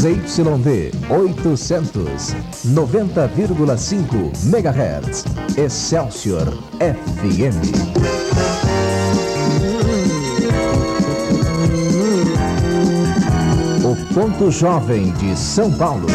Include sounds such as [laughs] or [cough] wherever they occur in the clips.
ZYD 800, 90,5 MHz. Excelsior FM. O Ponto Jovem de São Paulo.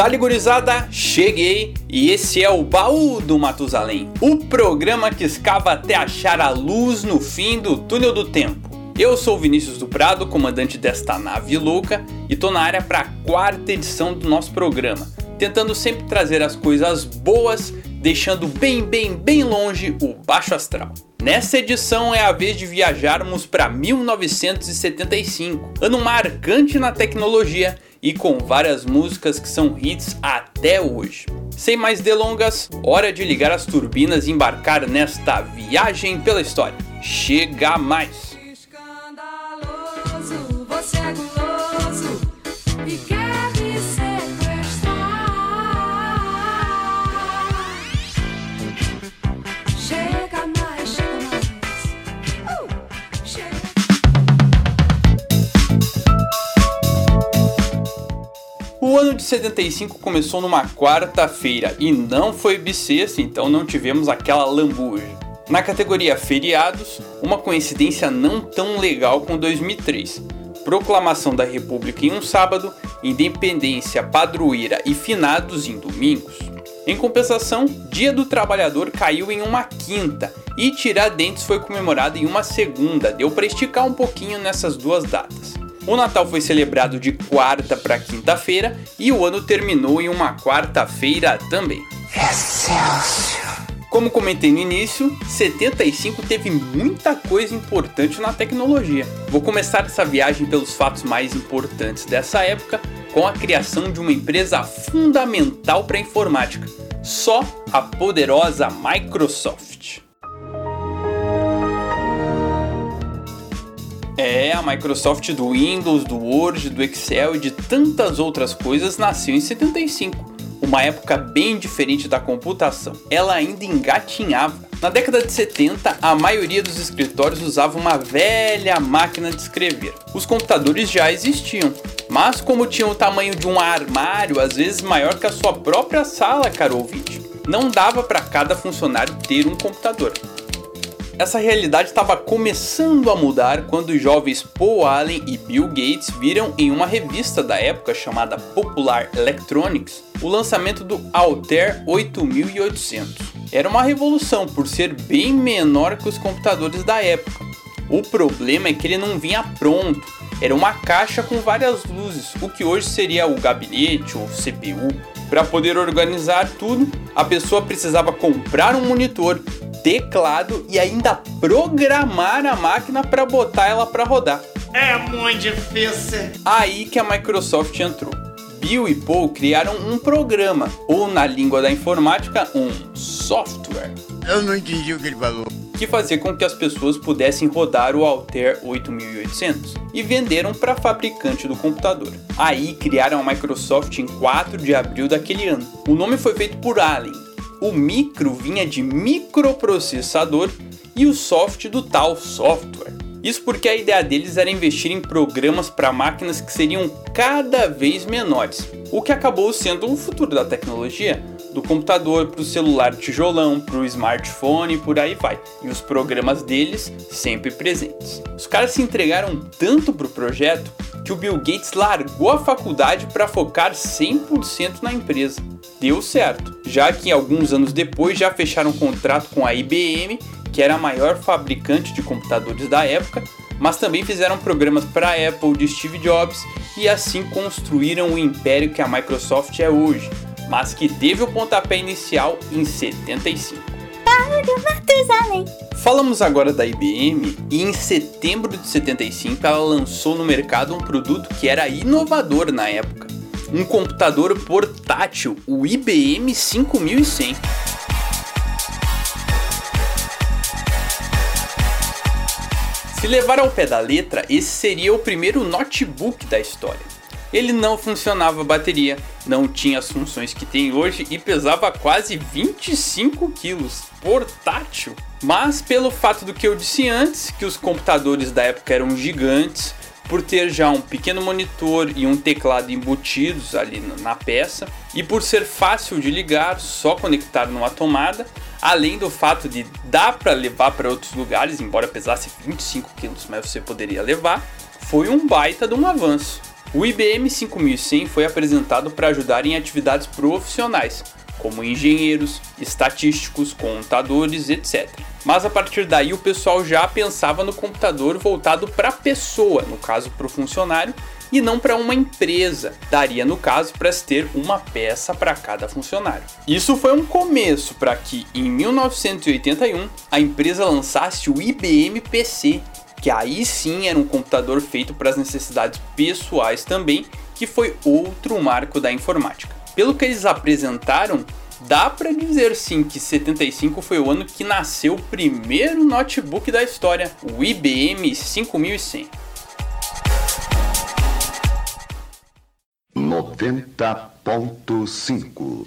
Dali gurizada, cheguei e esse é o Baú do Matusalém, o programa que escava até achar a luz no fim do túnel do tempo. Eu sou Vinícius do Prado, comandante desta nave louca, e tô na área para a quarta edição do nosso programa, tentando sempre trazer as coisas boas, deixando bem, bem, bem longe o baixo astral. Nessa edição é a vez de viajarmos para 1975, ano marcante na tecnologia e com várias músicas que são hits até hoje. Sem mais delongas, hora de ligar as turbinas e embarcar nesta viagem pela história. Chega mais! Escandaloso, você é guloso e quer ano de 75 começou numa quarta-feira e não foi bissexta, então não tivemos aquela lambuja. Na categoria feriados, uma coincidência não tão legal com 2003. Proclamação da República em um sábado, independência, padroeira e finados em domingos. Em compensação, Dia do Trabalhador caiu em uma quinta e Tiradentes foi comemorado em uma segunda, deu para esticar um pouquinho nessas duas datas. O Natal foi celebrado de quarta para quinta-feira e o ano terminou em uma quarta-feira também. Como comentei no início, 75 teve muita coisa importante na tecnologia. Vou começar essa viagem pelos fatos mais importantes dessa época, com a criação de uma empresa fundamental para a informática, só a poderosa Microsoft. É, a Microsoft do Windows, do Word, do Excel e de tantas outras coisas nasceu em 75, uma época bem diferente da computação. Ela ainda engatinhava. Na década de 70, a maioria dos escritórios usava uma velha máquina de escrever. Os computadores já existiam, mas como tinham o tamanho de um armário, às vezes maior que a sua própria sala, caro ouvinte, não dava para cada funcionário ter um computador. Essa realidade estava começando a mudar quando os jovens Paul Allen e Bill Gates viram em uma revista da época chamada Popular Electronics o lançamento do Altair 8800. Era uma revolução por ser bem menor que os computadores da época. O problema é que ele não vinha pronto, era uma caixa com várias luzes, o que hoje seria o gabinete ou CPU. Para poder organizar tudo, a pessoa precisava comprar um monitor, teclado e ainda programar a máquina para botar ela para rodar. É muito difícil. Aí que a Microsoft entrou. Bill e Paul criaram um programa, ou na língua da informática, um software, Eu não entendi o que ele falou. que fazia com que as pessoas pudessem rodar o Altair 8800 e venderam para fabricante do computador. Aí criaram a Microsoft em 4 de abril daquele ano. O nome foi feito por Allen. O micro vinha de microprocessador e o soft do tal software. Isso porque a ideia deles era investir em programas para máquinas que seriam cada vez menores, o que acabou sendo o futuro da tecnologia, do computador para o celular tijolão, para o smartphone e por aí vai. E os programas deles sempre presentes. Os caras se entregaram tanto pro projeto que o Bill Gates largou a faculdade para focar 100% na empresa. Deu certo, já que alguns anos depois já fecharam um contrato com a IBM, que era a maior fabricante de computadores da época, mas também fizeram programas para a Apple de Steve Jobs e assim construíram o império que a Microsoft é hoje, mas que teve o pontapé inicial em 75. Matusalém. Falamos agora da IBM e em setembro de 75 ela lançou no mercado um produto que era inovador na época. Um computador portátil, o IBM 5100. Se levar ao pé da letra, esse seria o primeiro notebook da história. Ele não funcionava a bateria, não tinha as funções que tem hoje e pesava quase 25 quilos, portátil. Mas pelo fato do que eu disse antes, que os computadores da época eram gigantes, por ter já um pequeno monitor e um teclado embutidos ali na peça, e por ser fácil de ligar, só conectar numa tomada, além do fato de dar para levar para outros lugares, embora pesasse 25 kg, mas você poderia levar, foi um baita de um avanço. O IBM 5100 foi apresentado para ajudar em atividades profissionais, como engenheiros, estatísticos, contadores, etc. Mas a partir daí o pessoal já pensava no computador voltado para a pessoa, no caso para o funcionário, e não para uma empresa. Daria no caso para se ter uma peça para cada funcionário. Isso foi um começo para que em 1981 a empresa lançasse o IBM PC, que aí sim era um computador feito para as necessidades pessoais também, que foi outro marco da informática. Pelo que eles apresentaram, dá para dizer sim que 75 foi o ano que nasceu o primeiro notebook da história, o IBM 5100. 90.5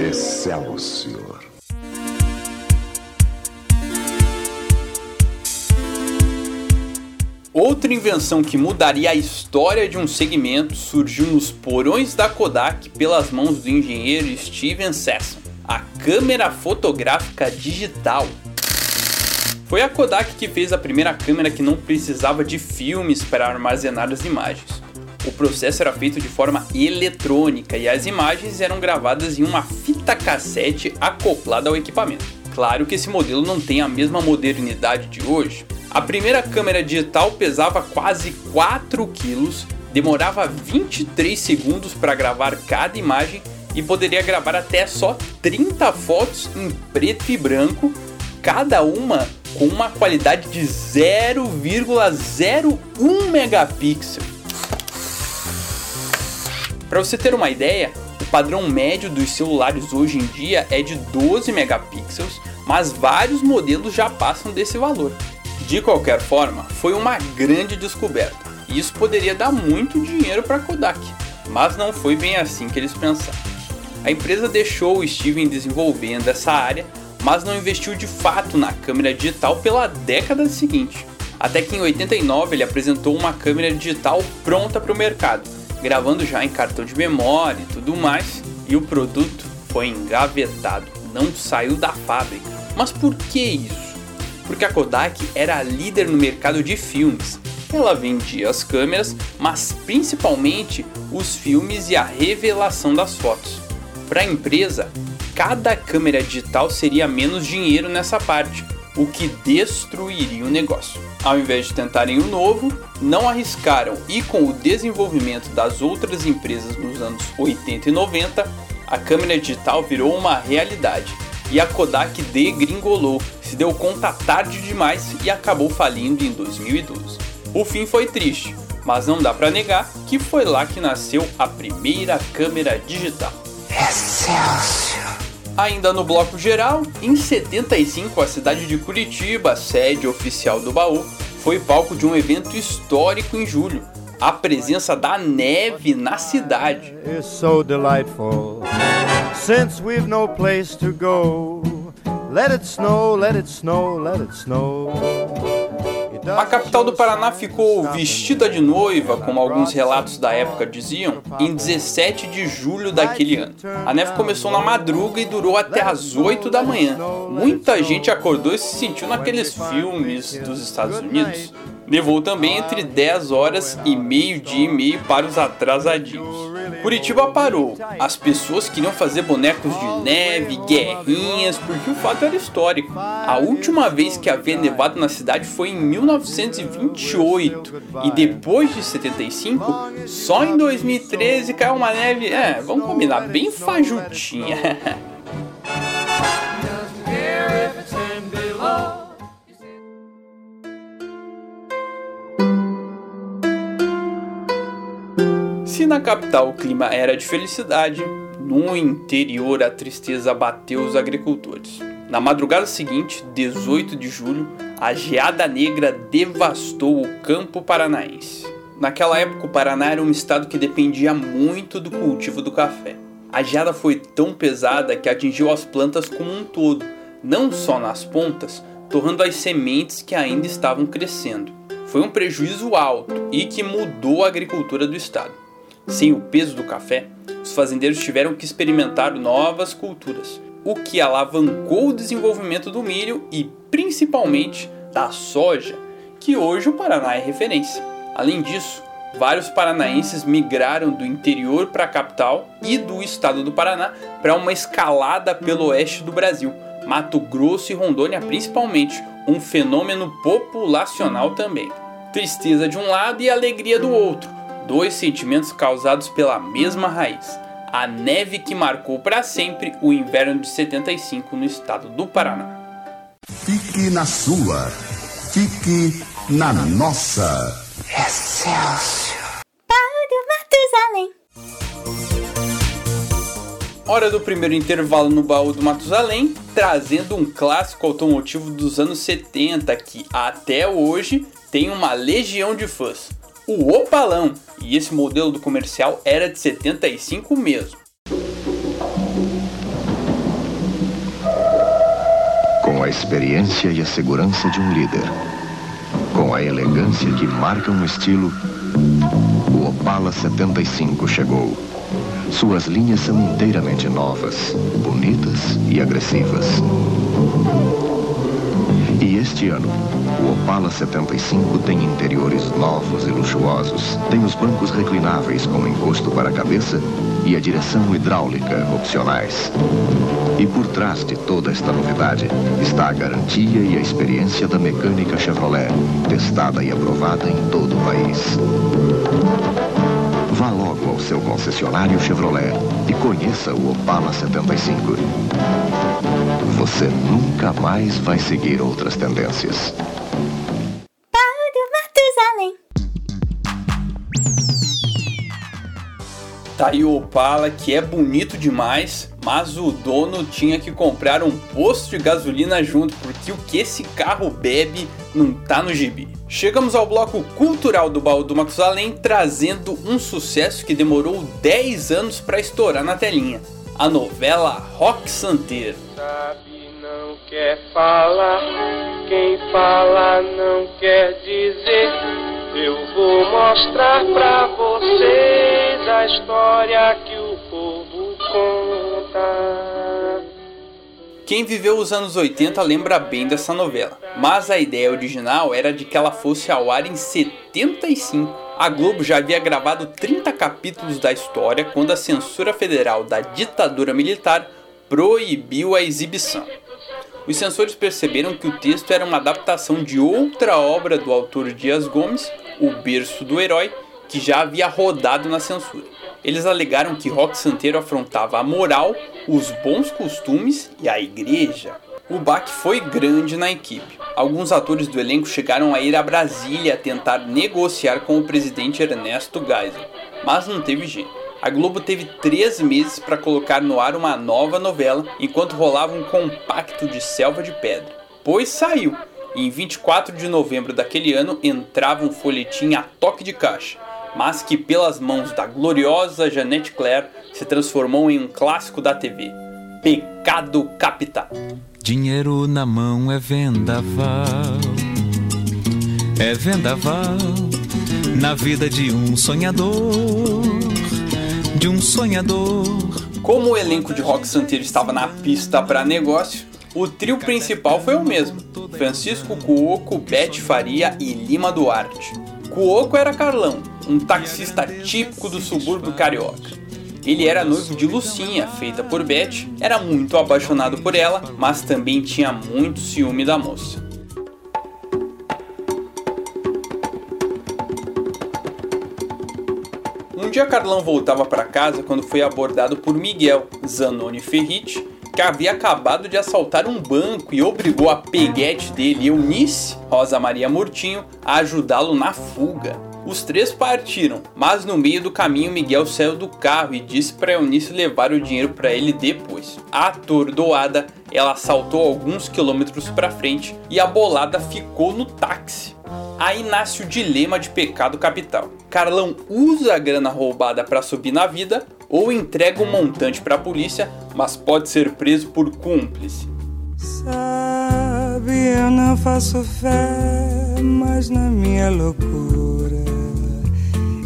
Excelsior. Outra invenção que mudaria a história de um segmento surgiu nos porões da Kodak pelas mãos do engenheiro Steven Sasson, a câmera fotográfica digital. Foi a Kodak que fez a primeira câmera que não precisava de filmes para armazenar as imagens. O processo era feito de forma eletrônica e as imagens eram gravadas em uma fita cassete acoplada ao equipamento. Claro que esse modelo não tem a mesma modernidade de hoje, a primeira câmera digital pesava quase 4 quilos, demorava 23 segundos para gravar cada imagem e poderia gravar até só 30 fotos em preto e branco, cada uma com uma qualidade de 0,01 megapixel. Para você ter uma ideia, o padrão médio dos celulares hoje em dia é de 12 megapixels, mas vários modelos já passam desse valor. De qualquer forma, foi uma grande descoberta, e isso poderia dar muito dinheiro para Kodak, mas não foi bem assim que eles pensaram. A empresa deixou o Steven desenvolvendo essa área, mas não investiu de fato na câmera digital pela década seguinte. Até que em 89 ele apresentou uma câmera digital pronta para o mercado, gravando já em cartão de memória e tudo mais, e o produto foi engavetado, não saiu da fábrica. Mas por que isso? Porque a Kodak era a líder no mercado de filmes. Ela vendia as câmeras, mas principalmente os filmes e a revelação das fotos. Para a empresa, cada câmera digital seria menos dinheiro nessa parte, o que destruiria o negócio. Ao invés de tentarem o novo, não arriscaram e com o desenvolvimento das outras empresas nos anos 80 e 90, a câmera digital virou uma realidade e a Kodak degringolou, se deu conta tarde demais e acabou falindo em 2012. O fim foi triste, mas não dá para negar que foi lá que nasceu a primeira câmera digital. Excelsior. Ainda no bloco geral, em 75 a cidade de Curitiba, sede oficial do baú, foi palco de um evento histórico em julho, a presença da neve na cidade. is so delightful. Since we've no place to go, let it snow, let it snow, let it snow. A capital do Paraná ficou vestida de noiva, como alguns relatos da época diziam, em 17 de julho daquele ano. A neve começou na madruga e durou até as 8 da manhã. Muita gente acordou e se sentiu naqueles filmes dos Estados Unidos. Levou também entre 10 horas e meio-dia e meio para os atrasadinhos. Curitiba parou. As pessoas queriam fazer bonecos de neve, guerrinhas, porque o fato era histórico. A última vez que havia nevado na cidade foi em 1928 e depois de 75, só em 2013 caiu uma neve, é, vamos combinar, bem fajutinha. [laughs] Se na capital o clima era de felicidade, no interior a tristeza bateu os agricultores. Na madrugada seguinte, 18 de julho, a geada negra devastou o campo paranaense. Naquela época, o Paraná era um estado que dependia muito do cultivo do café. A geada foi tão pesada que atingiu as plantas como um todo, não só nas pontas, torrando as sementes que ainda estavam crescendo. Foi um prejuízo alto e que mudou a agricultura do estado. Sem o peso do café, os fazendeiros tiveram que experimentar novas culturas, o que alavancou o desenvolvimento do milho e principalmente da soja, que hoje o Paraná é referência. Além disso, vários paranaenses migraram do interior para a capital e do estado do Paraná para uma escalada pelo oeste do Brasil, Mato Grosso e Rondônia principalmente, um fenômeno populacional também. Tristeza de um lado e alegria do outro, dois sentimentos causados pela mesma raiz. A neve que marcou para sempre o inverno de 75 no estado do Paraná. Fique na sua. Fique na nossa. Paulo Matusalém. Hora do primeiro intervalo no baú do Matusalém, trazendo um clássico automotivo dos anos 70 que até hoje tem uma legião de fãs. O Opalão, e esse modelo do comercial era de 75 mesmo. Com a experiência e a segurança de um líder, com a elegância que marca um estilo, o Opala 75 chegou. Suas linhas são inteiramente novas, bonitas e agressivas. E este ano, o Opala 75 tem interiores novos e luxuosos. Tem os bancos reclináveis com encosto para a cabeça e a direção hidráulica opcionais. E por trás de toda esta novidade está a garantia e a experiência da mecânica Chevrolet, testada e aprovada em todo o país. Seu concessionário Chevrolet e conheça o Opala 75. Você nunca mais vai seguir outras tendências. Tá aí o Opala que é bonito demais, mas o dono tinha que comprar um posto de gasolina junto, porque o que esse carro bebe não tá no gibi. Chegamos ao bloco cultural do baú do Matusalém, trazendo um sucesso que demorou 10 anos para estourar na telinha. A novela Rock Santeiro. sabe não quer falar, quem fala não quer dizer. Eu vou mostrar pra vocês a história que o povo conta. Quem viveu os anos 80 lembra bem dessa novela, mas a ideia original era de que ela fosse ao ar em 75. A Globo já havia gravado 30 capítulos da história quando a censura federal da ditadura militar proibiu a exibição. Os censores perceberam que o texto era uma adaptação de outra obra do autor Dias Gomes, O Berço do Herói, que já havia rodado na censura. Eles alegaram que Rock Santeiro afrontava a moral, os bons costumes e a igreja. O baque foi grande na equipe. Alguns atores do elenco chegaram a ir a Brasília tentar negociar com o presidente Ernesto Geisel, mas não teve jeito. A Globo teve três meses para colocar no ar uma nova novela enquanto rolava um compacto de Selva de Pedra. Pois saiu, em 24 de novembro daquele ano entrava um folhetim a toque de caixa, mas que pelas mãos da gloriosa Janete Claire se transformou em um clássico da TV. Pecado Capital. Dinheiro na mão é vendaval, é vendaval na vida de um sonhador, de um sonhador. Como o elenco de Rock Santeiro estava na pista para negócio, o trio principal foi o mesmo: Francisco Cuoco, Bete Faria e Lima Duarte. Cuoco era Carlão, um taxista típico do subúrbio carioca. Ele era noivo de Lucinha, feita por Beth, era muito apaixonado por ela, mas também tinha muito ciúme da moça. Um dia Carlão voltava para casa quando foi abordado por Miguel Zanoni Ferrite, que havia acabado de assaltar um banco e obrigou a peguete dele, Eunice, Rosa Maria Murtinho, a ajudá-lo na fuga. Os três partiram, mas no meio do caminho Miguel saiu do carro e disse para Eunice levar o dinheiro para ele depois. Atordoada, ela saltou alguns quilômetros para frente e a bolada ficou no táxi. Aí nasce o dilema de pecado capital. Carlão usa a grana roubada para subir na vida ou entrega um montante para a polícia, mas pode ser preso por cúmplice. Sabe, eu não faço fé, mas na minha loucura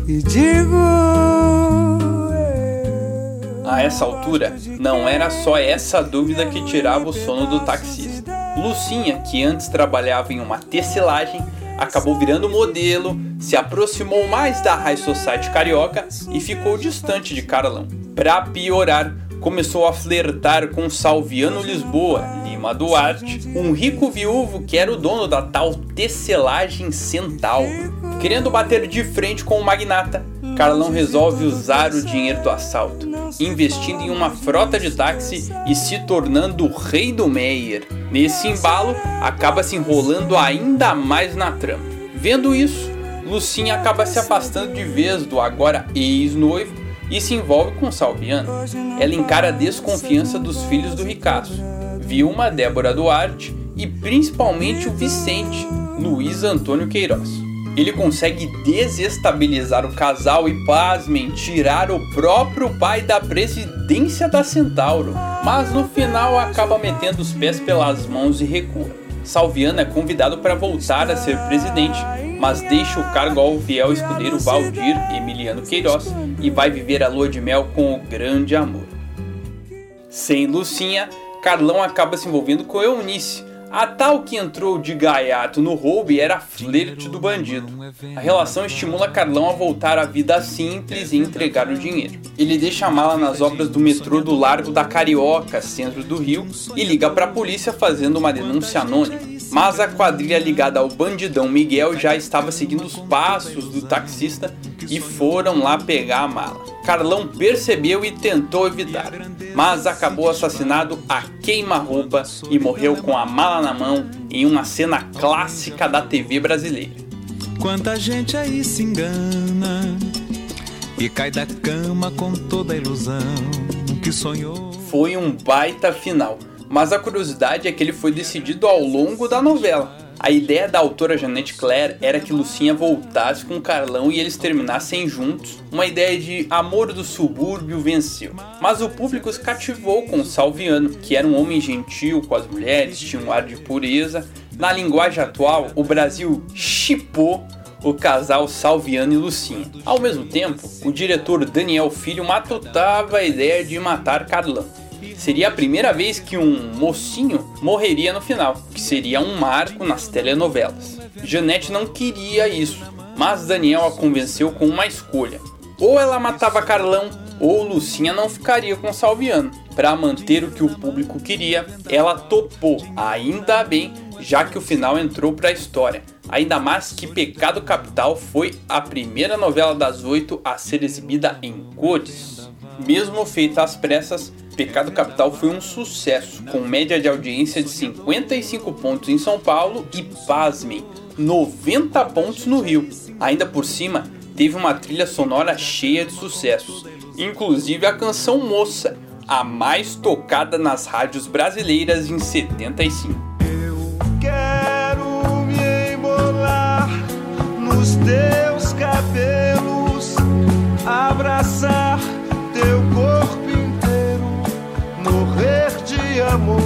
e digo. A essa altura, não era só essa dúvida que tirava o sono do taxista. Lucinha, que antes trabalhava em uma tecelagem, acabou virando modelo, se aproximou mais da High Society carioca e ficou distante de Carlão. Pra piorar, começou a flertar com Salviano Lisboa, Lima Duarte, um rico viúvo que era o dono da tal tecelagem Centauro. Querendo bater de frente com o magnata, Carlão resolve usar o dinheiro do assalto, investindo em uma frota de táxi e se tornando o rei do Meyer. Nesse embalo, acaba se enrolando ainda mais na trama. Vendo isso, Lucinha acaba se afastando de vez do agora ex-noivo e se envolve com Salviano. Ela encara a desconfiança dos filhos do Ricaço, Vilma, Débora Duarte e principalmente o Vicente, Luiz Antônio Queiroz. Ele consegue desestabilizar o casal e, pasmem, tirar o próprio pai da presidência da Centauro. Mas no final acaba metendo os pés pelas mãos e recua. Salviano é convidado para voltar a ser presidente, mas deixa o cargo ao fiel escudeiro Valdir Emiliano Queiroz e vai viver a lua de mel com o grande amor. Sem Lucinha, Carlão acaba se envolvendo com Eunice, a tal que entrou de gaiato no roubo era a flerte do bandido. A relação estimula Carlão a voltar à vida simples e entregar o dinheiro. Ele deixa a mala nas obras do metrô do Largo da Carioca, centro do Rio, e liga para a polícia fazendo uma denúncia anônima. Mas a quadrilha ligada ao bandidão Miguel já estava seguindo os passos do taxista e foram lá pegar a mala. Carlão percebeu e tentou evitar, mas acabou assassinado a queima-roupa e morreu com a mala na mão em uma cena clássica da TV brasileira. Quanta gente aí se engana e cai da cama com toda a ilusão que sonhou. Foi um baita final, mas a curiosidade é que ele foi decidido ao longo da novela. A ideia da autora Janete Claire era que Lucinha voltasse com Carlão e eles terminassem juntos. Uma ideia de amor do subúrbio venceu. Mas o público se cativou com Salviano, que era um homem gentil com as mulheres, tinha um ar de pureza. Na linguagem atual, o Brasil chipou o casal Salviano e Lucinha. Ao mesmo tempo, o diretor Daniel Filho matutava a ideia de matar Carlão seria a primeira vez que um mocinho morreria no final, que seria um marco nas telenovelas. Janete não queria isso, mas Daniel a convenceu com uma escolha. Ou ela matava Carlão, ou Lucinha não ficaria com Salviano. Para manter o que o público queria, ela topou, ainda bem, já que o final entrou para a história. Ainda mais que Pecado Capital foi a primeira novela das oito a ser exibida em cores. Mesmo feita às pressas, Pecado Capital foi um sucesso, com média de audiência de 55 pontos em São Paulo e, pasmem, 90 pontos no Rio. Ainda por cima, teve uma trilha sonora cheia de sucessos, inclusive a canção Moça, a mais tocada nas rádios brasileiras em 75. Eu quero me embolar nos teus cabelos, abraçar teu corpo de amor,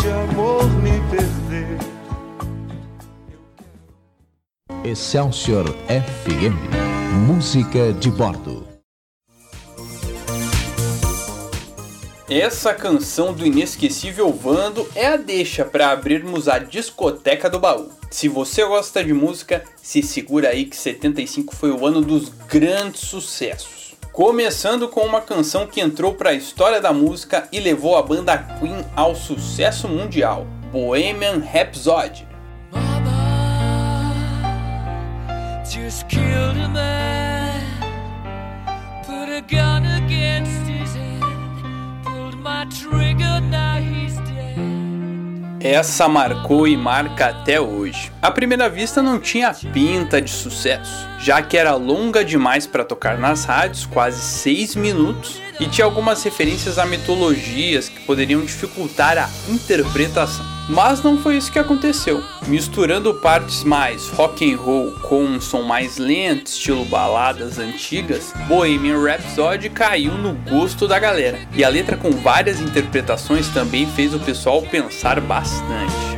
de amor me perder. Excelsior FM. Música de bordo. Essa canção do inesquecível Vando é a deixa para abrirmos a discoteca do baú. Se você gosta de música, se segura aí que 75 foi o ano dos grandes sucessos. Começando com uma canção que entrou para a história da música e levou a banda Queen ao sucesso mundial, Bohemian Rhapsody. Just killed a man, put a gun against his head, pulled my trigger, now he's dead. Essa marcou e marca até hoje. À primeira vista não tinha pinta de sucesso, já que era longa demais para tocar nas rádios, quase 6 minutos, e tinha algumas referências a mitologias que poderiam dificultar a interpretação. Mas não foi isso que aconteceu. Misturando partes mais rock and roll com um som mais lento, estilo baladas antigas, Bohemian Rhapsody caiu no gosto da galera. E a letra com várias interpretações também fez o pessoal pensar bastante.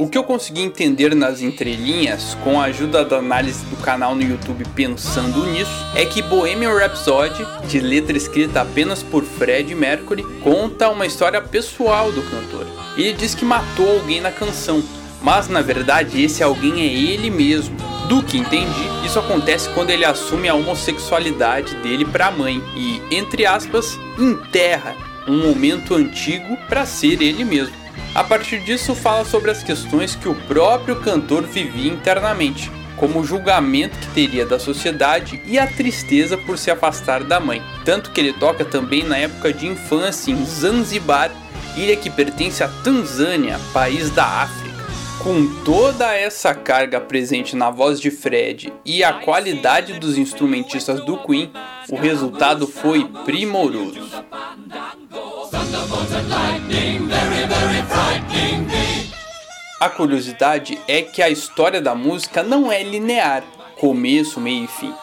O que eu consegui entender nas entrelinhas, com a ajuda da análise do canal no YouTube pensando nisso, é que Bohemian Rhapsody, de letra escrita apenas por Fred Mercury, conta uma história pessoal do cantor. Ele diz que matou alguém na canção, mas na verdade esse alguém é ele mesmo. Do que entendi, isso acontece quando ele assume a homossexualidade dele para a mãe e, entre aspas, enterra um momento antigo para ser ele mesmo. A partir disso, fala sobre as questões que o próprio cantor vivia internamente, como o julgamento que teria da sociedade e a tristeza por se afastar da mãe. Tanto que ele toca também na época de infância em Zanzibar, ilha que pertence à Tanzânia, país da África. Com toda essa carga presente na voz de Fred e a qualidade dos instrumentistas do Queen, o resultado foi primoroso. A curiosidade é que a história da música não é linear, começo, meio e fim.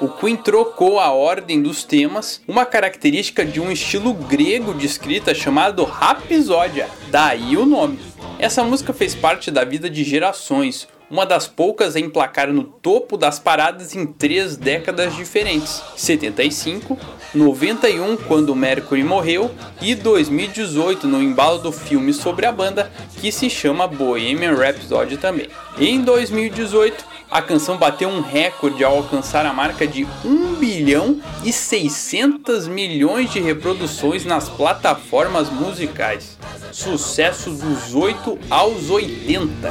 O Queen trocou a ordem dos temas, uma característica de um estilo grego de escrita chamado Rapsódia, daí o nome. Essa música fez parte da vida de gerações, uma das poucas a emplacar no topo das paradas em três décadas diferentes: 75, 91, quando Mercury morreu, e 2018, no embalo do filme sobre a banda, que se chama Bohemian Rhapsody também. Em 2018, a canção bateu um recorde ao alcançar a marca de 1 bilhão e 600 milhões de reproduções nas plataformas musicais. Sucesso dos 8 aos 80.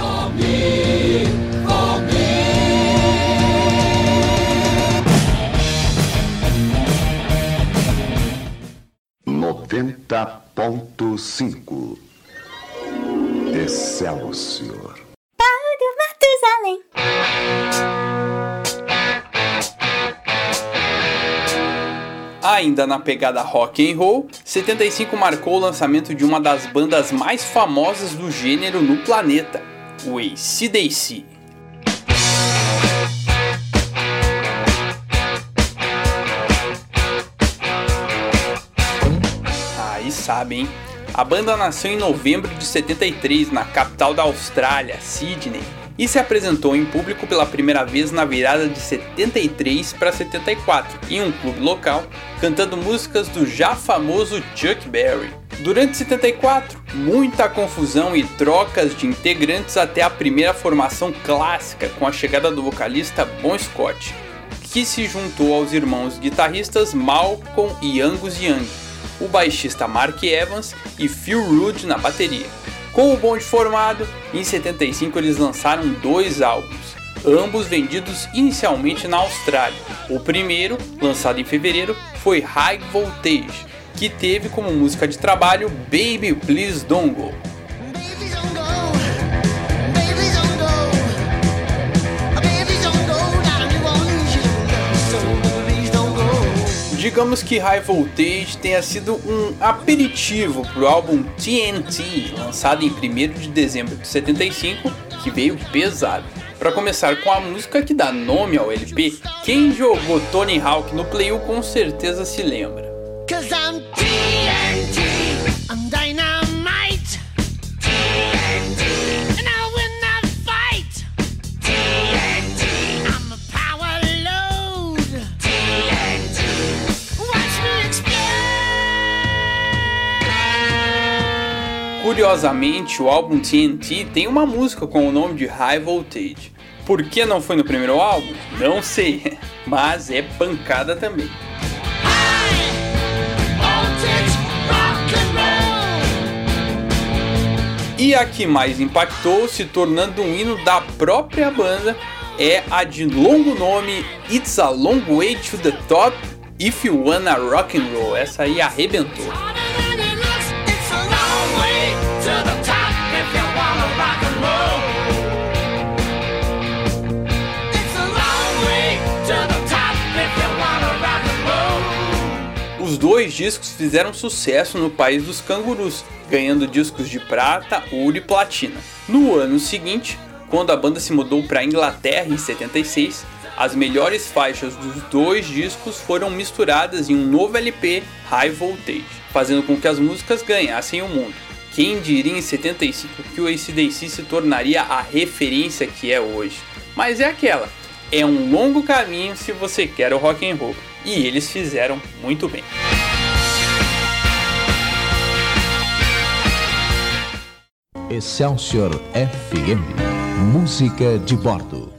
Noventa ponto cinco. Excelsior. Matusalém. Ainda na pegada rock and roll, 75 marcou o lançamento de uma das bandas mais famosas do gênero no planeta, o AC/DC. Aí sabe, hein? A banda nasceu em novembro de 73 na capital da Austrália, Sydney, e se apresentou em público pela primeira vez na virada de 73 para 74, em um clube local, cantando músicas do já famoso Chuck Berry. Durante 74, muita confusão e trocas de integrantes até a primeira formação clássica com a chegada do vocalista Bon Scott, que se juntou aos irmãos guitarristas Malcolm e Angus Young, o baixista Mark Evans e Phil Rudd na bateria. Com o bonde formado, em 75 eles lançaram dois álbuns, ambos vendidos inicialmente na Austrália. O primeiro, lançado em fevereiro, foi High Voltage, que teve como música de trabalho Baby Please Don't Go. Digamos que High Voltage tenha sido um aperitivo para o álbum TNT, lançado em 1 de dezembro de 75, que veio pesado. Para começar com a música que dá nome ao LP, quem jogou Tony Hawk no Play 1 com certeza se lembra. Curiosamente, o álbum TNT tem uma música com o nome de High Voltage. Por que não foi no primeiro álbum? Não sei, [laughs] mas é pancada também. E a que mais impactou, se tornando um hino da própria banda, é a de longo nome It's a Long Way to the Top If You Wanna Rock and Roll, essa aí arrebentou. Os dois discos fizeram sucesso no país dos cangurus, ganhando discos de prata, ouro e platina. No ano seguinte, quando a banda se mudou para a Inglaterra em 76, as melhores faixas dos dois discos foram misturadas em um novo LP High Voltage, fazendo com que as músicas ganhassem o mundo. Quem diria em 75 que o ACDC se tornaria a referência que é hoje? Mas é aquela, é um longo caminho se você quer o rock and roll, e eles fizeram muito bem. Excelsior FM. Música de bordo.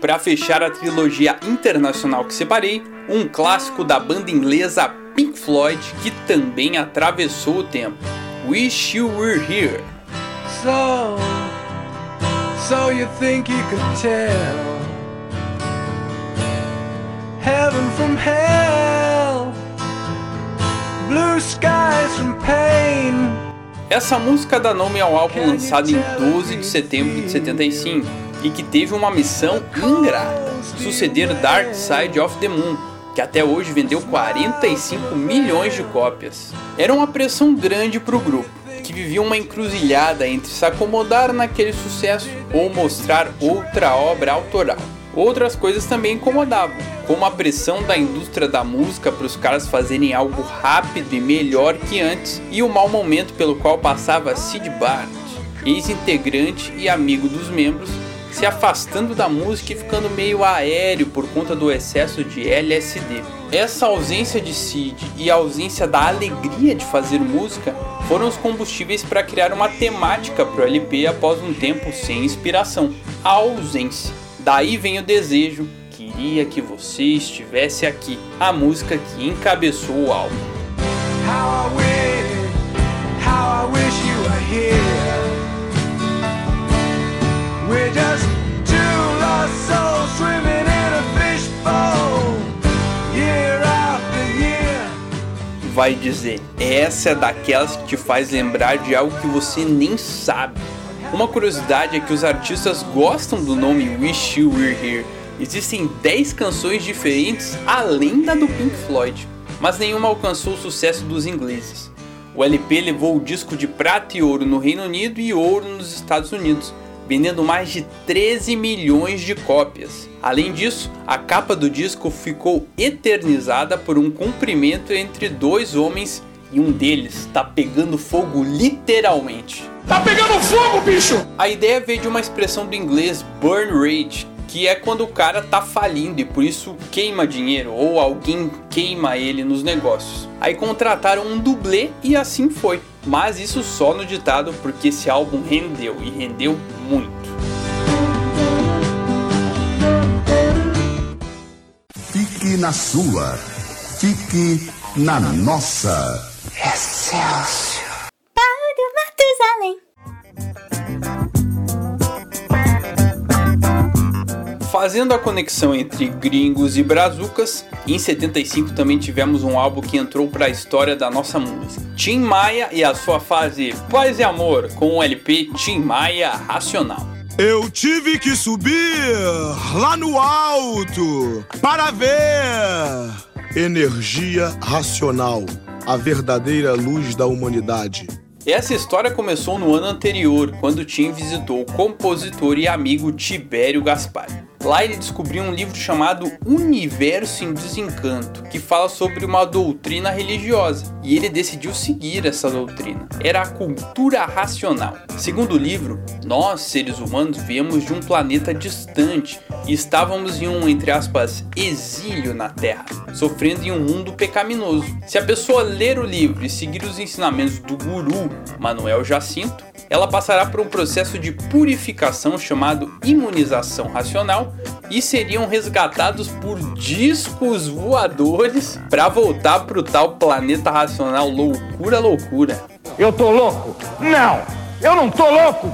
Para fechar a trilogia internacional que separei, um clássico da banda inglesa Pink Floyd que também atravessou o tempo. Wish You Were Here. So, so you think you could tell heaven from hell, blue skies from pain. Essa música dá nome ao álbum lançado em 12 de setembro de 75 e que teve uma missão ingrata: suceder Dark Side of the Moon, que até hoje vendeu 45 milhões de cópias. Era uma pressão grande para o grupo, que vivia uma encruzilhada entre se acomodar naquele sucesso ou mostrar outra obra autoral. Outras coisas também incomodavam, como a pressão da indústria da música para os caras fazerem algo rápido e melhor que antes, e o mau momento pelo qual passava Sid Barrett, ex-integrante e amigo dos membros, se afastando da música e ficando meio aéreo por conta do excesso de LSD. Essa ausência de Sid e a ausência da alegria de fazer música foram os combustíveis para criar uma temática para o LP após um tempo sem inspiração, a ausência. Daí vem o desejo, queria que você estivesse aqui, a música que encabeçou o álbum. Vai dizer, essa é daquelas que te faz lembrar de algo que você nem sabe. Uma curiosidade é que os artistas gostam do nome Wish You Were Here. Existem 10 canções diferentes além da do Pink Floyd, mas nenhuma alcançou o sucesso dos ingleses. O LP levou o disco de prata e ouro no Reino Unido e ouro nos Estados Unidos, vendendo mais de 13 milhões de cópias. Além disso, a capa do disco ficou eternizada por um cumprimento entre dois homens e um deles tá pegando fogo literalmente. Tá pegando fogo, bicho! A ideia veio de uma expressão do inglês burn rage, que é quando o cara tá falindo e por isso queima dinheiro ou alguém queima ele nos negócios. Aí contrataram um dublê e assim foi. Mas isso só no ditado porque esse álbum rendeu e rendeu muito. Fique na sua. Fique na nossa. Excelsior. Paulo Matusalém. Fazendo a conexão entre gringos e brazucas, em 75 também tivemos um álbum que entrou para a história da nossa música. Tim Maia e a sua fase Paz e Amor com o LP Tim Maia Racional. Eu tive que subir lá no alto para ver energia racional, a verdadeira luz da humanidade. Essa história começou no ano anterior, quando Tim visitou o compositor e amigo Tibério Gaspar. Lá ele descobriu um livro chamado Universo em Desencanto, que fala sobre uma doutrina religiosa, e ele decidiu seguir essa doutrina. Era a cultura racional. Segundo o livro, nós, seres humanos, viemos de um planeta distante e estávamos em um, entre aspas, exílio na Terra, sofrendo em um mundo pecaminoso. Se a pessoa ler o livro e seguir os ensinamentos do guru Manuel Jacinto, ela passará por um processo de purificação chamado imunização racional e seriam resgatados por discos voadores para voltar pro tal planeta racional loucura loucura. Eu tô louco? Não! Eu não tô louco!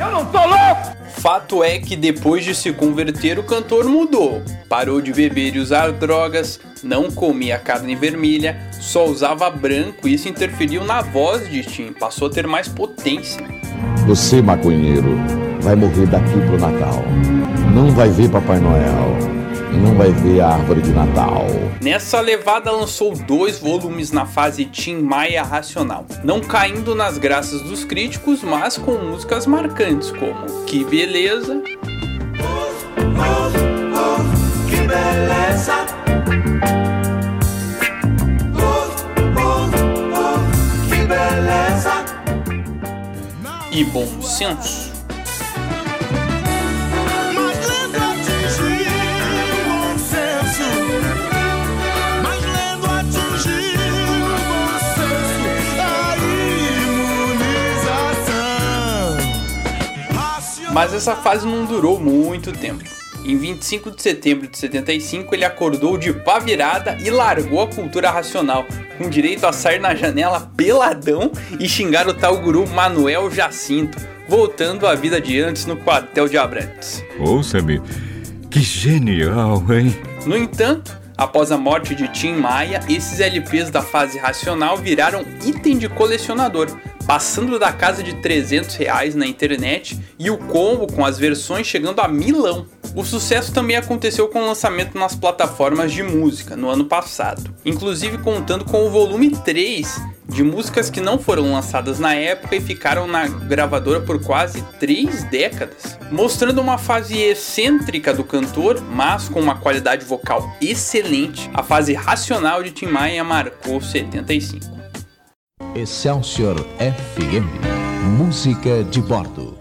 Eu não tô louco! Fato é que depois de se converter, o cantor mudou. Parou de beber e usar drogas, não comia carne vermelha, só usava branco e isso interferiu na voz de Tim, passou a ter mais potência. Você, maconheiro, vai morrer daqui pro Natal. Não vai ver Papai Noel. Não vai ver a árvore de Natal. Nessa levada lançou dois volumes na fase Tim Maia Racional, não caindo nas graças dos críticos, mas com músicas marcantes como Que Beleza, beleza. Oh, oh, que beleza. e Bom Senso. Mas essa fase não durou muito tempo. Em 25 de setembro de 75, ele acordou de pá virada e largou a cultura racional, com direito a sair na janela peladão e xingar o tal guru Manuel Jacinto, voltando à vida de antes no quartel de Abrantes. Ouça-me, que genial, hein? No entanto, após a morte de Tim Maia, esses LPs da fase racional viraram item de colecionador, passando da casa de 300 reais na internet e o combo com as versões chegando a milão. O sucesso também aconteceu com o lançamento nas plataformas de música no ano passado, inclusive contando com o volume 3 de músicas que não foram lançadas na época e ficaram na gravadora por quase 3 décadas, mostrando uma fase excêntrica do cantor, mas com uma qualidade vocal excelente. A fase racional de Tim Maia marcou 75. Excelsior FM. Música de bordo.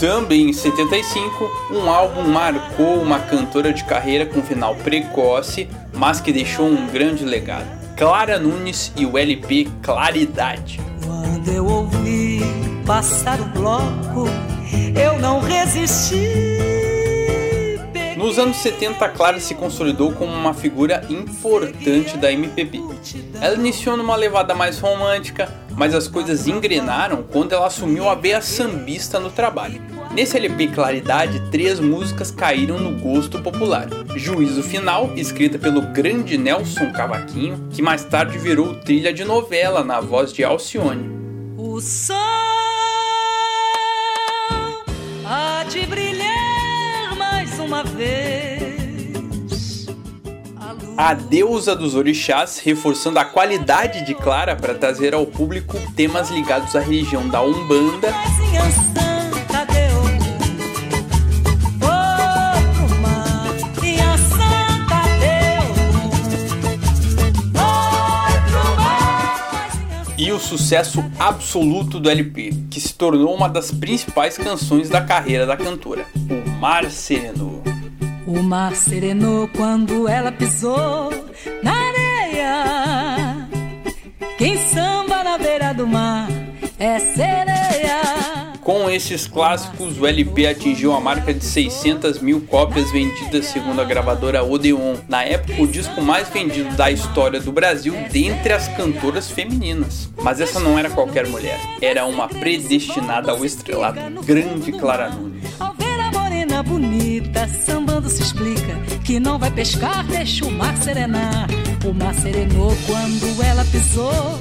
Também em 75, um álbum marcou uma cantora de carreira com final precoce, mas que deixou um grande legado. Clara Nunes e o LP Claridade. Quando eu ouvi passar o bloco, eu não resisti. Nos anos 70, Clara se consolidou como uma figura importante da MPB. Ela iniciou numa levada mais romântica, mas as coisas engrenaram quando ela assumiu a veia sambista no trabalho. Nesse LP Claridade, três músicas caíram no gosto popular. Juízo Final, escrita pelo grande Nelson Cavaquinho, que mais tarde virou trilha de novela na voz de Alcione. O sol há de brilhar uma vez. A deusa dos orixás, reforçando a qualidade de Clara para trazer ao público temas ligados à religião da Umbanda. E o sucesso absoluto do LP, que se tornou uma das principais canções da carreira da cantora, Mar Sereno. O mar serenou quando ela pisou na areia. Quem samba na beira do mar é sereia. Com esses clássicos, o LP atingiu a marca de 600 mil cópias vendidas segundo a gravadora Odeon. Na época, o disco mais vendido da história do Brasil dentre as cantoras femininas. Mas essa não era qualquer mulher, era uma predestinada ao estrelado, grande Clara Nunes. Bonita, sambando se explica que não vai pescar, deixa o mar serenar. O mar serenou quando ela pisou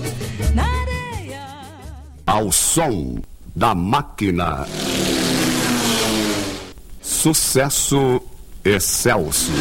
na areia. Ao som da máquina. Sucesso excelso.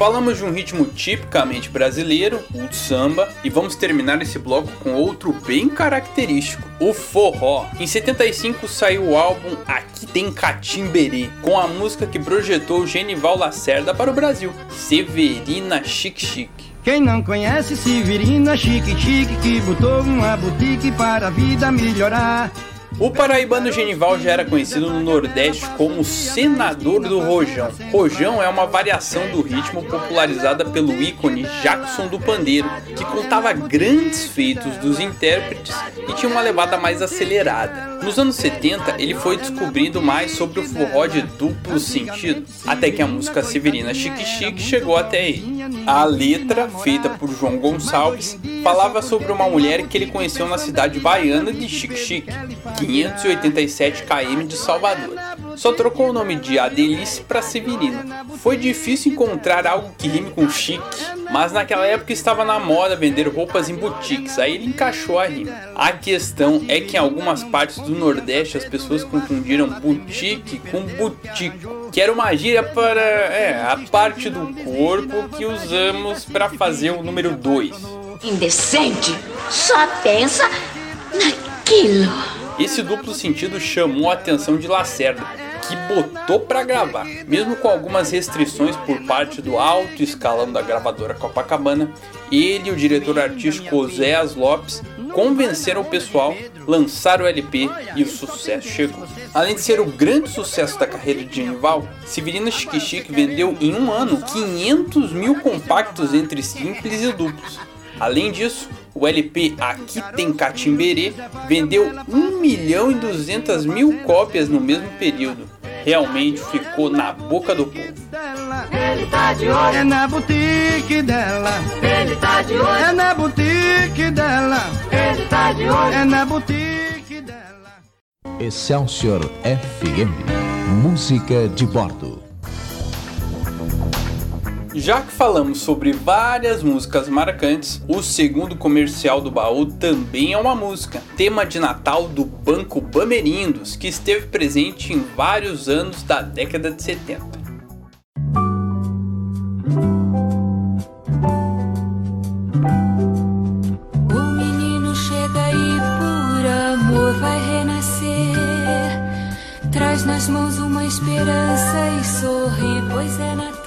Falamos de um ritmo tipicamente brasileiro, o samba, e vamos terminar esse bloco com outro bem característico, o forró. Em 75 saiu o álbum Aqui Tem Catimberê, com a música que projetou Genival Lacerda para o Brasil, Severina Chique Chique. Quem não conhece Severina Chique Chique que botou uma boutique para a vida melhorar. O paraibano Genival já era conhecido no Nordeste como senador do rojão. Rojão é uma variação do ritmo popularizada pelo ícone Jackson do Pandeiro, que contava grandes feitos dos intérpretes e tinha uma levada mais acelerada. Nos anos 70, ele foi descobrindo mais sobre o forró de duplo sentido, até que a música Severina Chique Chique chegou até ele. A letra, feita por João Gonçalves, falava sobre uma mulher que ele conheceu na cidade baiana de Xique-Xique, 587 km de Salvador. Só trocou o nome de Adelice para Severina. Foi difícil encontrar algo que rime com chique, mas naquela época estava na moda vender roupas em boutiques, aí ele encaixou a rima. A questão é que em algumas partes do Nordeste as pessoas confundiram boutique com butico, que era uma gíria para é, a parte do corpo que usamos para fazer o número 2. Indecente! Só pensa naquilo. Esse duplo sentido chamou a atenção de Lacerda, que botou para gravar. Mesmo com algumas restrições por parte do alto escalão da gravadora Copacabana, ele e o diretor artístico Oséas Lopes convenceram o pessoal, lançaram o LP e o sucesso chegou. Além de ser o grande sucesso da carreira de Genival, Severina Chique Chique vendeu em um ano 500 mil compactos entre simples e duplos. Além disso, o LP Aqui Tem Catimberê vendeu 1 milhão e 200 mil cópias no mesmo período. Realmente ficou na boca do povo. Ele tá de olho. É na boutique dela. Ele tá de olho. É na boutique dela. Ele tá de olho. É na boutique dela. Excelsior FM. Música de bordo. Já que falamos sobre várias músicas marcantes, o segundo comercial do baú também é uma música, tema de Natal do Banco Bamerindos, que esteve presente em vários anos da década de 70. O menino chega e por amor vai renascer. Traz nas mãos uma esperança e sorri, pois é Natal.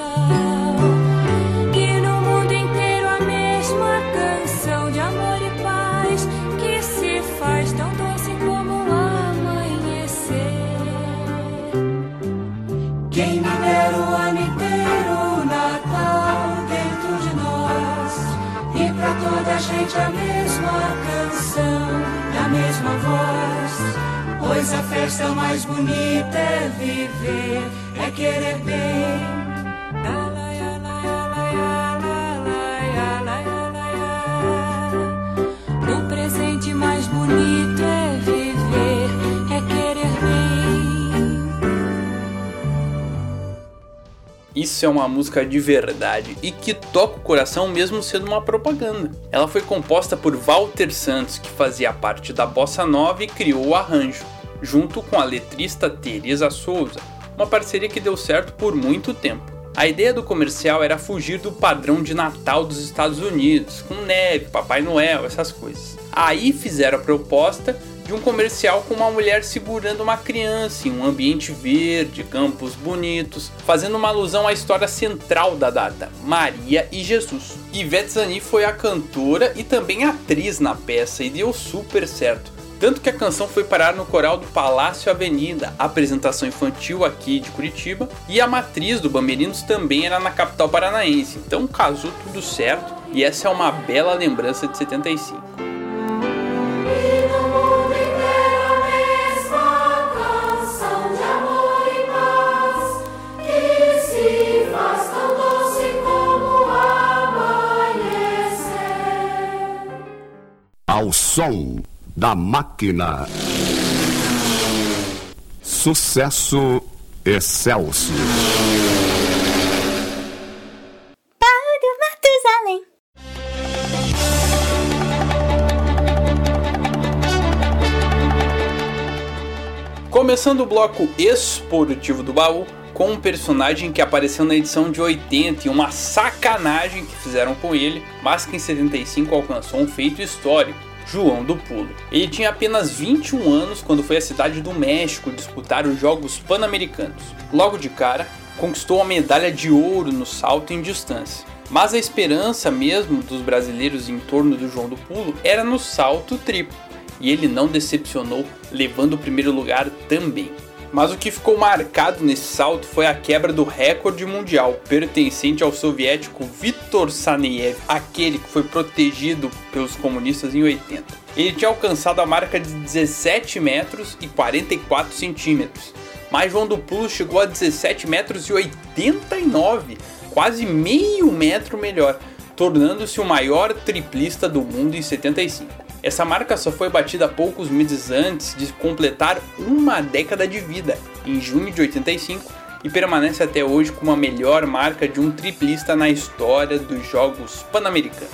Gente a mesma canção, a mesma voz. Pois a festa mais bonita é viver, é querer bem. É uma música de verdade e que toca o coração mesmo sendo uma propaganda. Ela foi composta por Walter Santos, que fazia parte da bossa nova e criou o arranjo, junto com a letrista Teresa Souza, uma parceria que deu certo por muito tempo. A ideia do comercial era fugir do padrão de Natal dos Estados Unidos, com neve, Papai Noel, essas coisas. Aí fizeram a proposta de um comercial com uma mulher segurando uma criança em um ambiente verde, campos bonitos, fazendo uma alusão à história central da data, Maria e Jesus. Ivete Zani foi a cantora e também atriz na peça e deu super certo. Tanto que a canção foi parar no coral do Palácio Avenida, apresentação infantil aqui de Curitiba, e a matriz do Bamberinos também era na capital paranaense. Então casou tudo certo e essa é uma bela lembrança de 75. Ao som da máquina. Sucesso excelso. Começando o bloco esportivo do baú com um personagem que apareceu na edição de 80 e uma sacanagem que fizeram com ele, mas que em 75 alcançou um feito histórico. João do Pulo. Ele tinha apenas 21 anos quando foi à cidade do México disputar os Jogos Pan-Americanos. Logo de cara, conquistou a medalha de ouro no salto em distância. Mas a esperança mesmo dos brasileiros em torno do João do Pulo era no salto triplo, e ele não decepcionou, levando o primeiro lugar também. Mas o que ficou marcado nesse salto foi a quebra do recorde mundial pertencente ao soviético Viktor Saneyev, aquele que foi protegido pelos comunistas em 80. Ele tinha alcançado a marca de 17 metros e 44 centímetros, mas João do Pulo chegou a 17 metros e 89, quase meio metro melhor, tornando-se o maior triplista do mundo em 75. Essa marca só foi batida poucos meses antes de completar uma década de vida, em junho de 85, e permanece até hoje como a melhor marca de um triplista na história dos Jogos Pan-Americanos.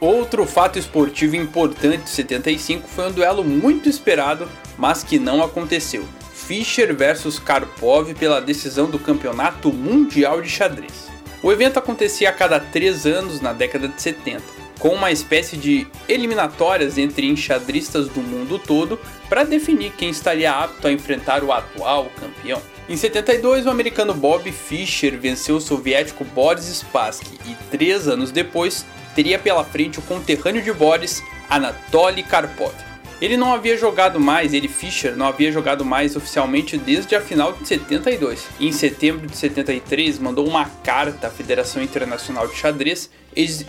Outro fato esportivo importante de 75 foi um duelo muito esperado, mas que não aconteceu. Fischer versus Karpov pela decisão do Campeonato Mundial de Xadrez. O evento acontecia a cada três anos na década de 70, com uma espécie de eliminatórias entre enxadristas do mundo todo para definir quem estaria apto a enfrentar o atual campeão. Em 72, o americano Bob Fischer venceu o soviético Boris Spassky e três anos depois teria pela frente o conterrâneo de Boris, Anatoly Karpov. Ele não havia jogado mais, ele Fischer não havia jogado mais oficialmente desde a final de 72. E em setembro de 73 mandou uma carta à Federação Internacional de Xadrez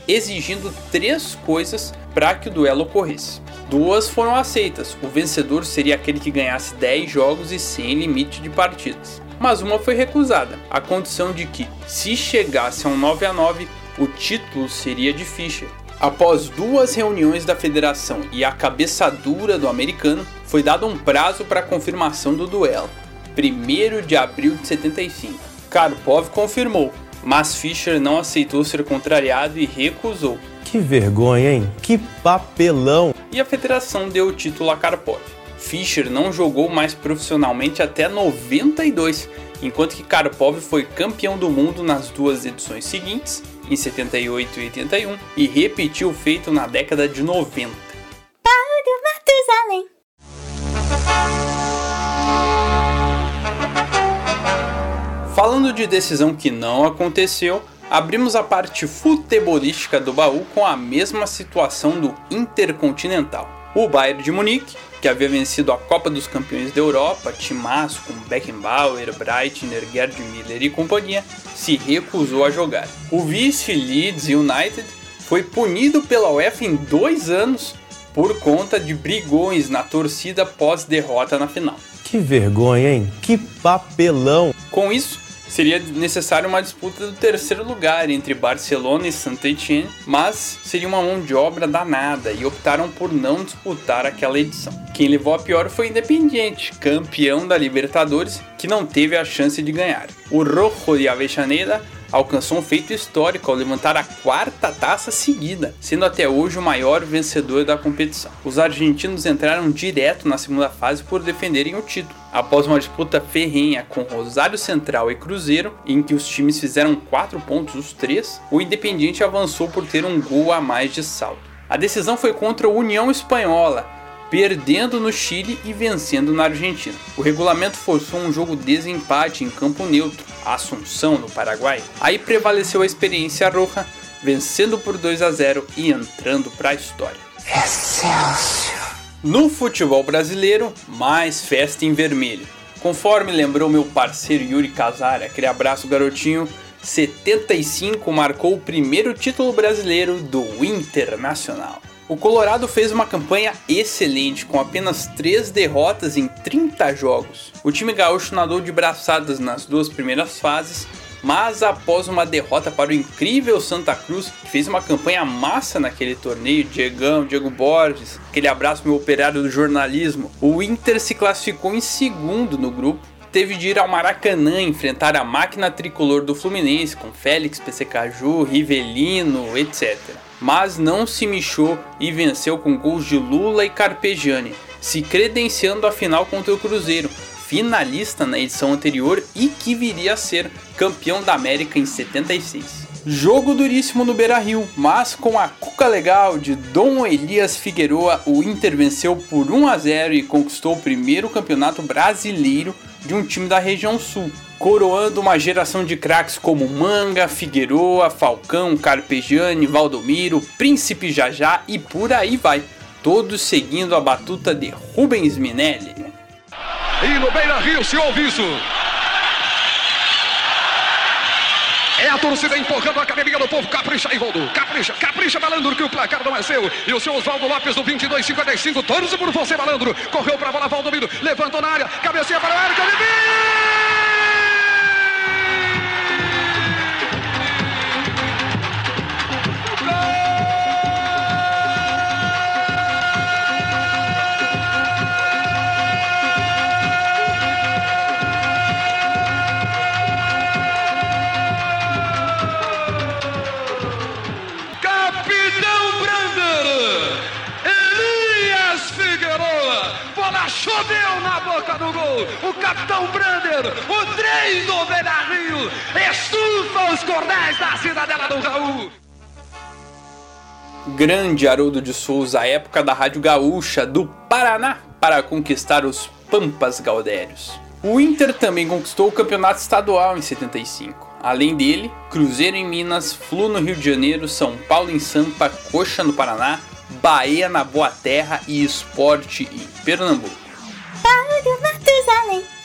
exigindo três coisas para que o duelo ocorresse. Duas foram aceitas, o vencedor seria aquele que ganhasse 10 jogos e sem limite de partidas. Mas uma foi recusada, a condição de que, se chegasse a um 9 a 9, o título seria de Fischer. Após duas reuniões da federação e a cabeça dura do americano, foi dado um prazo para a confirmação do duelo, 1 de abril de 75. Karpov confirmou, mas Fischer não aceitou ser contrariado e recusou. Que vergonha, hein? Que papelão! E a federação deu o título a Karpov. Fischer não jogou mais profissionalmente até 92, enquanto que Karpov foi campeão do mundo nas duas edições seguintes em 78 e 81 e repetiu o feito na década de 90. Paulo Matusalém. Falando de decisão que não aconteceu, abrimos a parte futebolística do baú com a mesma situação do Intercontinental. O Bayern de Munique, que havia vencido a Copa dos Campeões da Europa, timaço com Beckenbauer, Breitner, Gerd Miller e companhia, se recusou a jogar. O vice Leeds United foi punido pela UEFA em dois anos por conta de brigões na torcida pós-derrota na final. Que vergonha, hein? Que papelão! Com isso, seria necessária uma disputa do terceiro lugar entre Barcelona e Saint-Étienne, mas seria uma mão de obra danada e optaram por não disputar aquela edição. Quem levou a pior foi Independiente, campeão da Libertadores, que não teve a chance de ganhar. O Rojo de Avellaneda alcançou um feito histórico ao levantar a quarta taça seguida, sendo até hoje o maior vencedor da competição. Os argentinos entraram direto na segunda fase por defenderem o título. Após uma disputa ferrenha com Rosário Central e Cruzeiro, em que os times fizeram 4 pontos os três, o Independiente avançou por ter um gol a mais de saldo. A decisão foi contra o União Espanhola, perdendo no Chile e vencendo na Argentina. O regulamento forçou um jogo desempate em campo neutro, Assunção, no Paraguai. Aí prevaleceu a experiência roja, vencendo por 2 a 0 e entrando para a história. No futebol brasileiro, mais festa em vermelho. Conforme lembrou meu parceiro Yuri Casar, aquele abraço garotinho, 75 marcou o primeiro título brasileiro do Internacional. O Colorado fez uma campanha excelente, com apenas 3 derrotas em 30 jogos. O time gaúcho nadou de braçadas nas duas primeiras fases, mas após uma derrota para o incrível Santa Cruz, que fez uma campanha massa naquele torneio, Diegão, Diego Borges, aquele abraço meu operário do jornalismo, o Inter se classificou em segundo no grupo teve de ir ao Maracanã enfrentar a máquina tricolor do Fluminense com Félix, Pecaju, Rivelino, etc. Mas não se michou e venceu com gols de Lula e Carpegiani, se credenciando a final contra o Cruzeiro, finalista na edição anterior e que viria a ser campeão da América em 76. Jogo duríssimo no Beira Rio, mas com a cuca legal de Dom Elias Figueroa, o Inter venceu por 1 a 0 e conquistou o primeiro campeonato brasileiro de um time da região sul, coroando uma geração de craques como Manga, Figueroa, Falcão, Carpegiani, Valdomiro, Príncipe Jajá e por aí vai, todos seguindo a batuta de Rubens Minelli. E no Beira Rio se ouve isso. A torcida empurrando a academia do povo. Capricha, Ivaldo. Capricha, capricha, malandro, que o placar não é seu. E o seu Oswaldo Lopes do 22,55. Torce por você, malandro. Correu pra bola, Valdomiro. Levantou na área. Cabecinha para o Érico. Choveu na boca do gol. O capitão Brander, o trem do Beira Rio, estufa os cordéis da cidadela do Raul. Grande Haroldo de Souza, época da Rádio Gaúcha do Paraná para conquistar os Pampas Gaudérios. O Inter também conquistou o campeonato estadual em 75. Além dele, Cruzeiro em Minas, Flu no Rio de Janeiro, São Paulo em Sampa, Coxa no Paraná, Bahia na Boa Terra e Esporte em Pernambuco.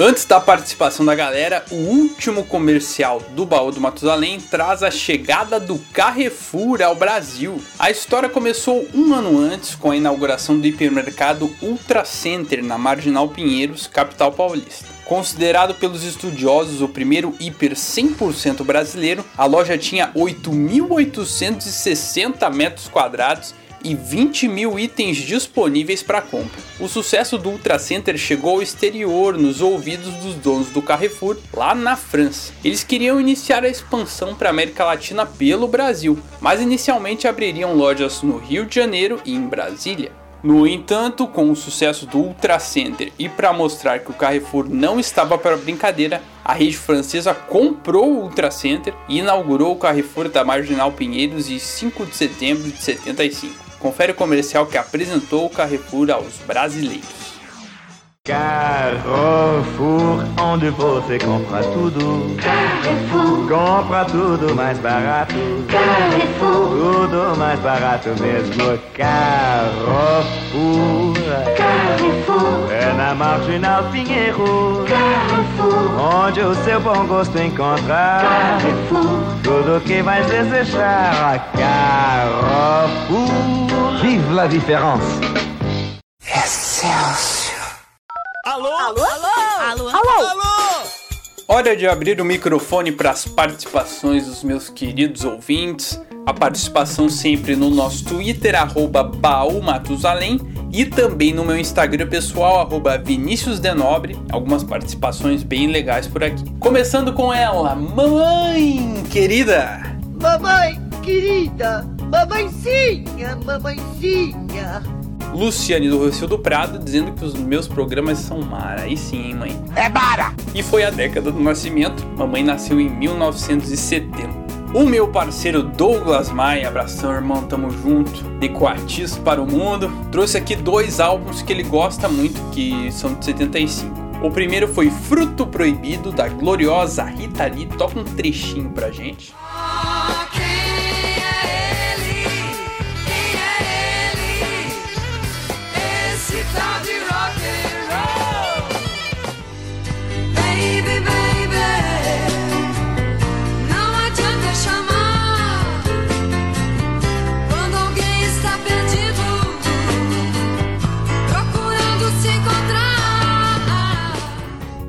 Antes da participação da galera, o último comercial do Baú do Matusalém traz a chegada do Carrefour ao Brasil. A história começou um ano antes com a inauguração do hipermercado Ultra Center na Marginal Pinheiros, capital paulista. Considerado pelos estudiosos o primeiro hiper 100% brasileiro, a loja tinha 8.860 metros quadrados e 20 mil itens disponíveis para compra. O sucesso do Ultra Center chegou ao exterior, nos ouvidos dos donos do Carrefour, lá na França. Eles queriam iniciar a expansão para a América Latina pelo Brasil, mas inicialmente abririam lojas no Rio de Janeiro e em Brasília. No entanto, com o sucesso do Ultra Center e para mostrar que o Carrefour não estava para brincadeira, a rede francesa comprou o Ultra Center e inaugurou o Carrefour da Marginal Pinheiros em 5 de setembro de 75. Confere o comercial que apresentou o Carrefour aos brasileiros. Carrefour, onde você compra tudo. Carrefour. Compra tudo mais barato. Carrefour. Tudo mais barato mesmo. Carrefour. Carrefour. É na Marginal Pinheiro. Carrefour. Onde o seu bom gosto encontra. Carrefour. Tudo que vai desejar. Carrefour. Vive la différence. Excelsior. Alô? Alô? Alô? Alô? Alô? Hora de abrir o microfone para as participações dos meus queridos ouvintes. A participação sempre no nosso Twitter, arroba baumatusalém, e também no meu Instagram pessoal, arroba viniciusdenobre. Algumas participações bem legais por aqui. Começando com ela, mamãe querida! Mamãe querida, mamãezinha, mamãezinha. Luciane do Rocio do Prado dizendo que os meus programas são mara. Aí sim, hein, mãe? É bara! E foi a década do nascimento. Mamãe nasceu em 1970. O meu parceiro Douglas Maia, abração irmão, tamo junto, de Coatis para o Mundo, trouxe aqui dois álbuns que ele gosta muito, que são de 75. O primeiro foi Fruto Proibido, da gloriosa Rita Lee, toca um trechinho pra gente.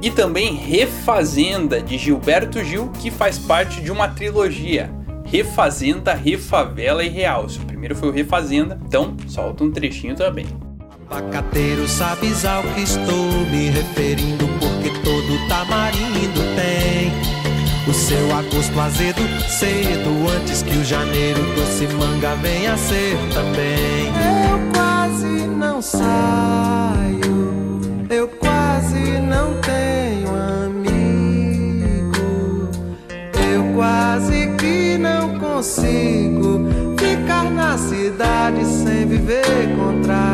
E também Refazenda, de Gilberto Gil, que faz parte de uma trilogia. Refazenda, Refavela e Realce. O primeiro foi o Refazenda, então solta um trechinho também. Abacateiro, sabes ao que estou me referindo, porque todo tamarindo tem o seu agosto azedo, cedo, antes que o janeiro doce manga venha ser também. Eu quase não saio, eu quase não tenho amigo, eu quase que não consigo ficar na cidade sem viver contrariado.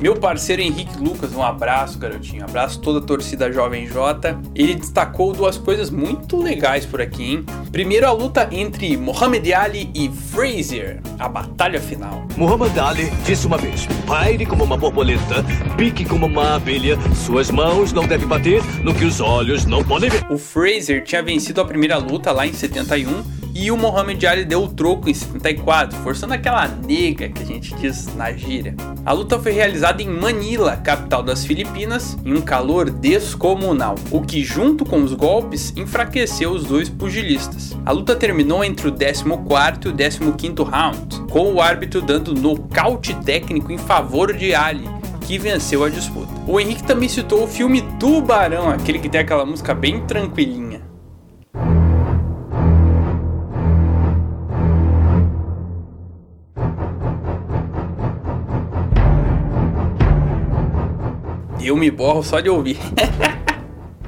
Meu parceiro Henrique Lucas, um abraço, garotinho. Abraço toda a torcida Jovem J. Ele destacou duas coisas muito legais por aqui, hein? Primeiro, a luta entre Muhammad Ali e Frazier, a batalha final. Muhammad Ali disse uma vez: paire como uma borboleta, pique como uma abelha, suas mãos não devem bater no que os olhos não podem ver. O Frazier tinha vencido a primeira luta lá em 71 e o Muhammad Ali deu o troco em 74, forçando aquela nega que a gente diz na gíria. A luta foi realizada em Manila, capital das Filipinas, em um calor descomunal, o que junto com os golpes enfraqueceu os dois pugilistas. A luta terminou entre o 14º e o 15º round, com o árbitro dando nocaute técnico em favor de Ali, que venceu a disputa. O Henrique também citou o filme Tubarão, aquele que tem aquela música bem tranquilinha. Eu me borro só de ouvir. [laughs]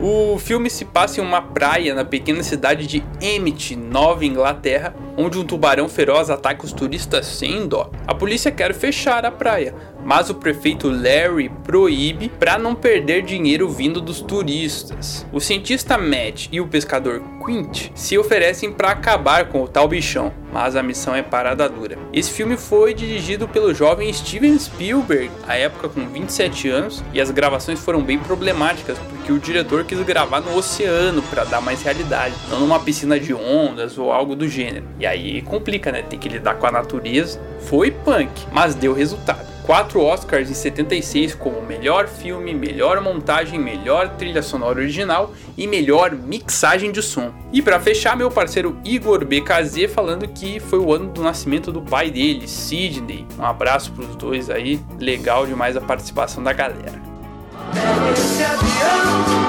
O filme se passa em uma praia na pequena cidade de Emmett, Nova Inglaterra, onde um tubarão feroz ataca os turistas sem dó. A polícia quer fechar a praia, mas o prefeito Larry proíbe para não perder dinheiro vindo dos turistas. O cientista Matt e o pescador Quint se oferecem para acabar com o tal bichão, mas a missão é parada dura. Esse filme foi dirigido pelo jovem Steven Spielberg, à época com 27 anos, e as gravações foram bem problemáticas porque o diretor quis gravar no oceano para dar mais realidade, não numa piscina de ondas ou algo do gênero. E aí complica, né? Tem que lidar com a natureza. Foi punk, mas deu resultado. Quatro Oscars em 76 como melhor filme, melhor montagem, melhor trilha sonora original e melhor mixagem de som. E para fechar, meu parceiro Igor BKZ falando que foi o ano do nascimento do pai dele, Sidney. Um abraço pros dois aí, legal demais a participação da galera. Esse avião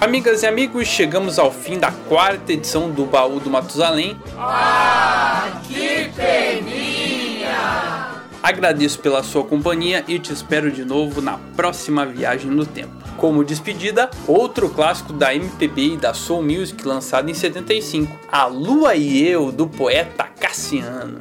Amigas e amigos, chegamos ao fim da quarta edição do Baú do Matusalém. Ah, que peninha! Agradeço pela sua companhia e te espero de novo na próxima viagem no tempo. Como despedida, outro clássico da MPB e da Soul Music lançado em 75, A Lua e Eu, do poeta Cassiano.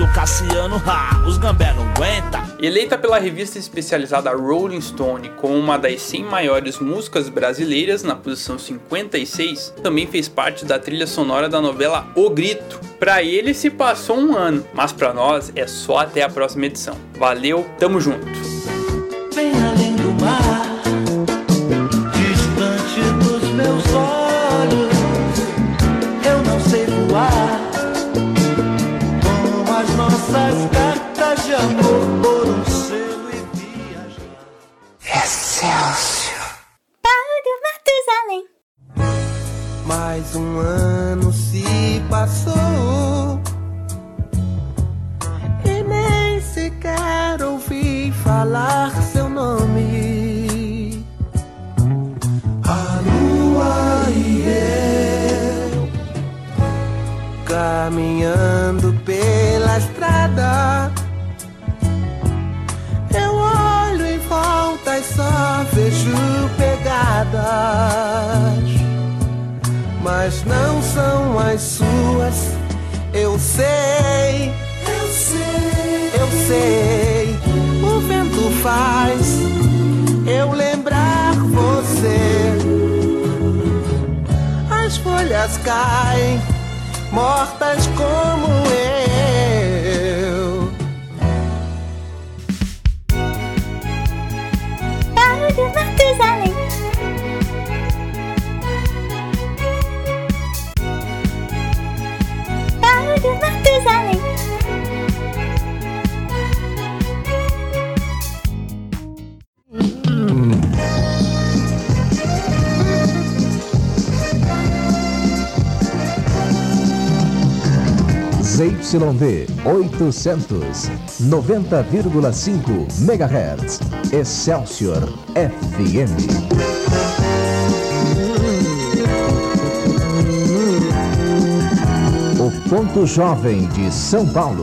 Ouvindo Cassiano, ha, os gambé não aguenta. Eleita pela revista especializada Rolling Stone como uma das 100 maiores músicas brasileiras na posição 56, também fez parte da trilha sonora da novela O Grito. Para ele se passou um ano, mas para nós é só até a próxima edição. Valeu, tamo junto. Bem além do mar, amor por um selo e viajar. Excelsior. Paulo Matusalém. Mais um ano se passou as suas. Eu sei, eu sei, eu sei. O vento faz eu lembrar você. As folhas caem, mortas como eu. ZYD 800, 90,5 MHz. Excelsior FM. O ponto jovem de São Paulo.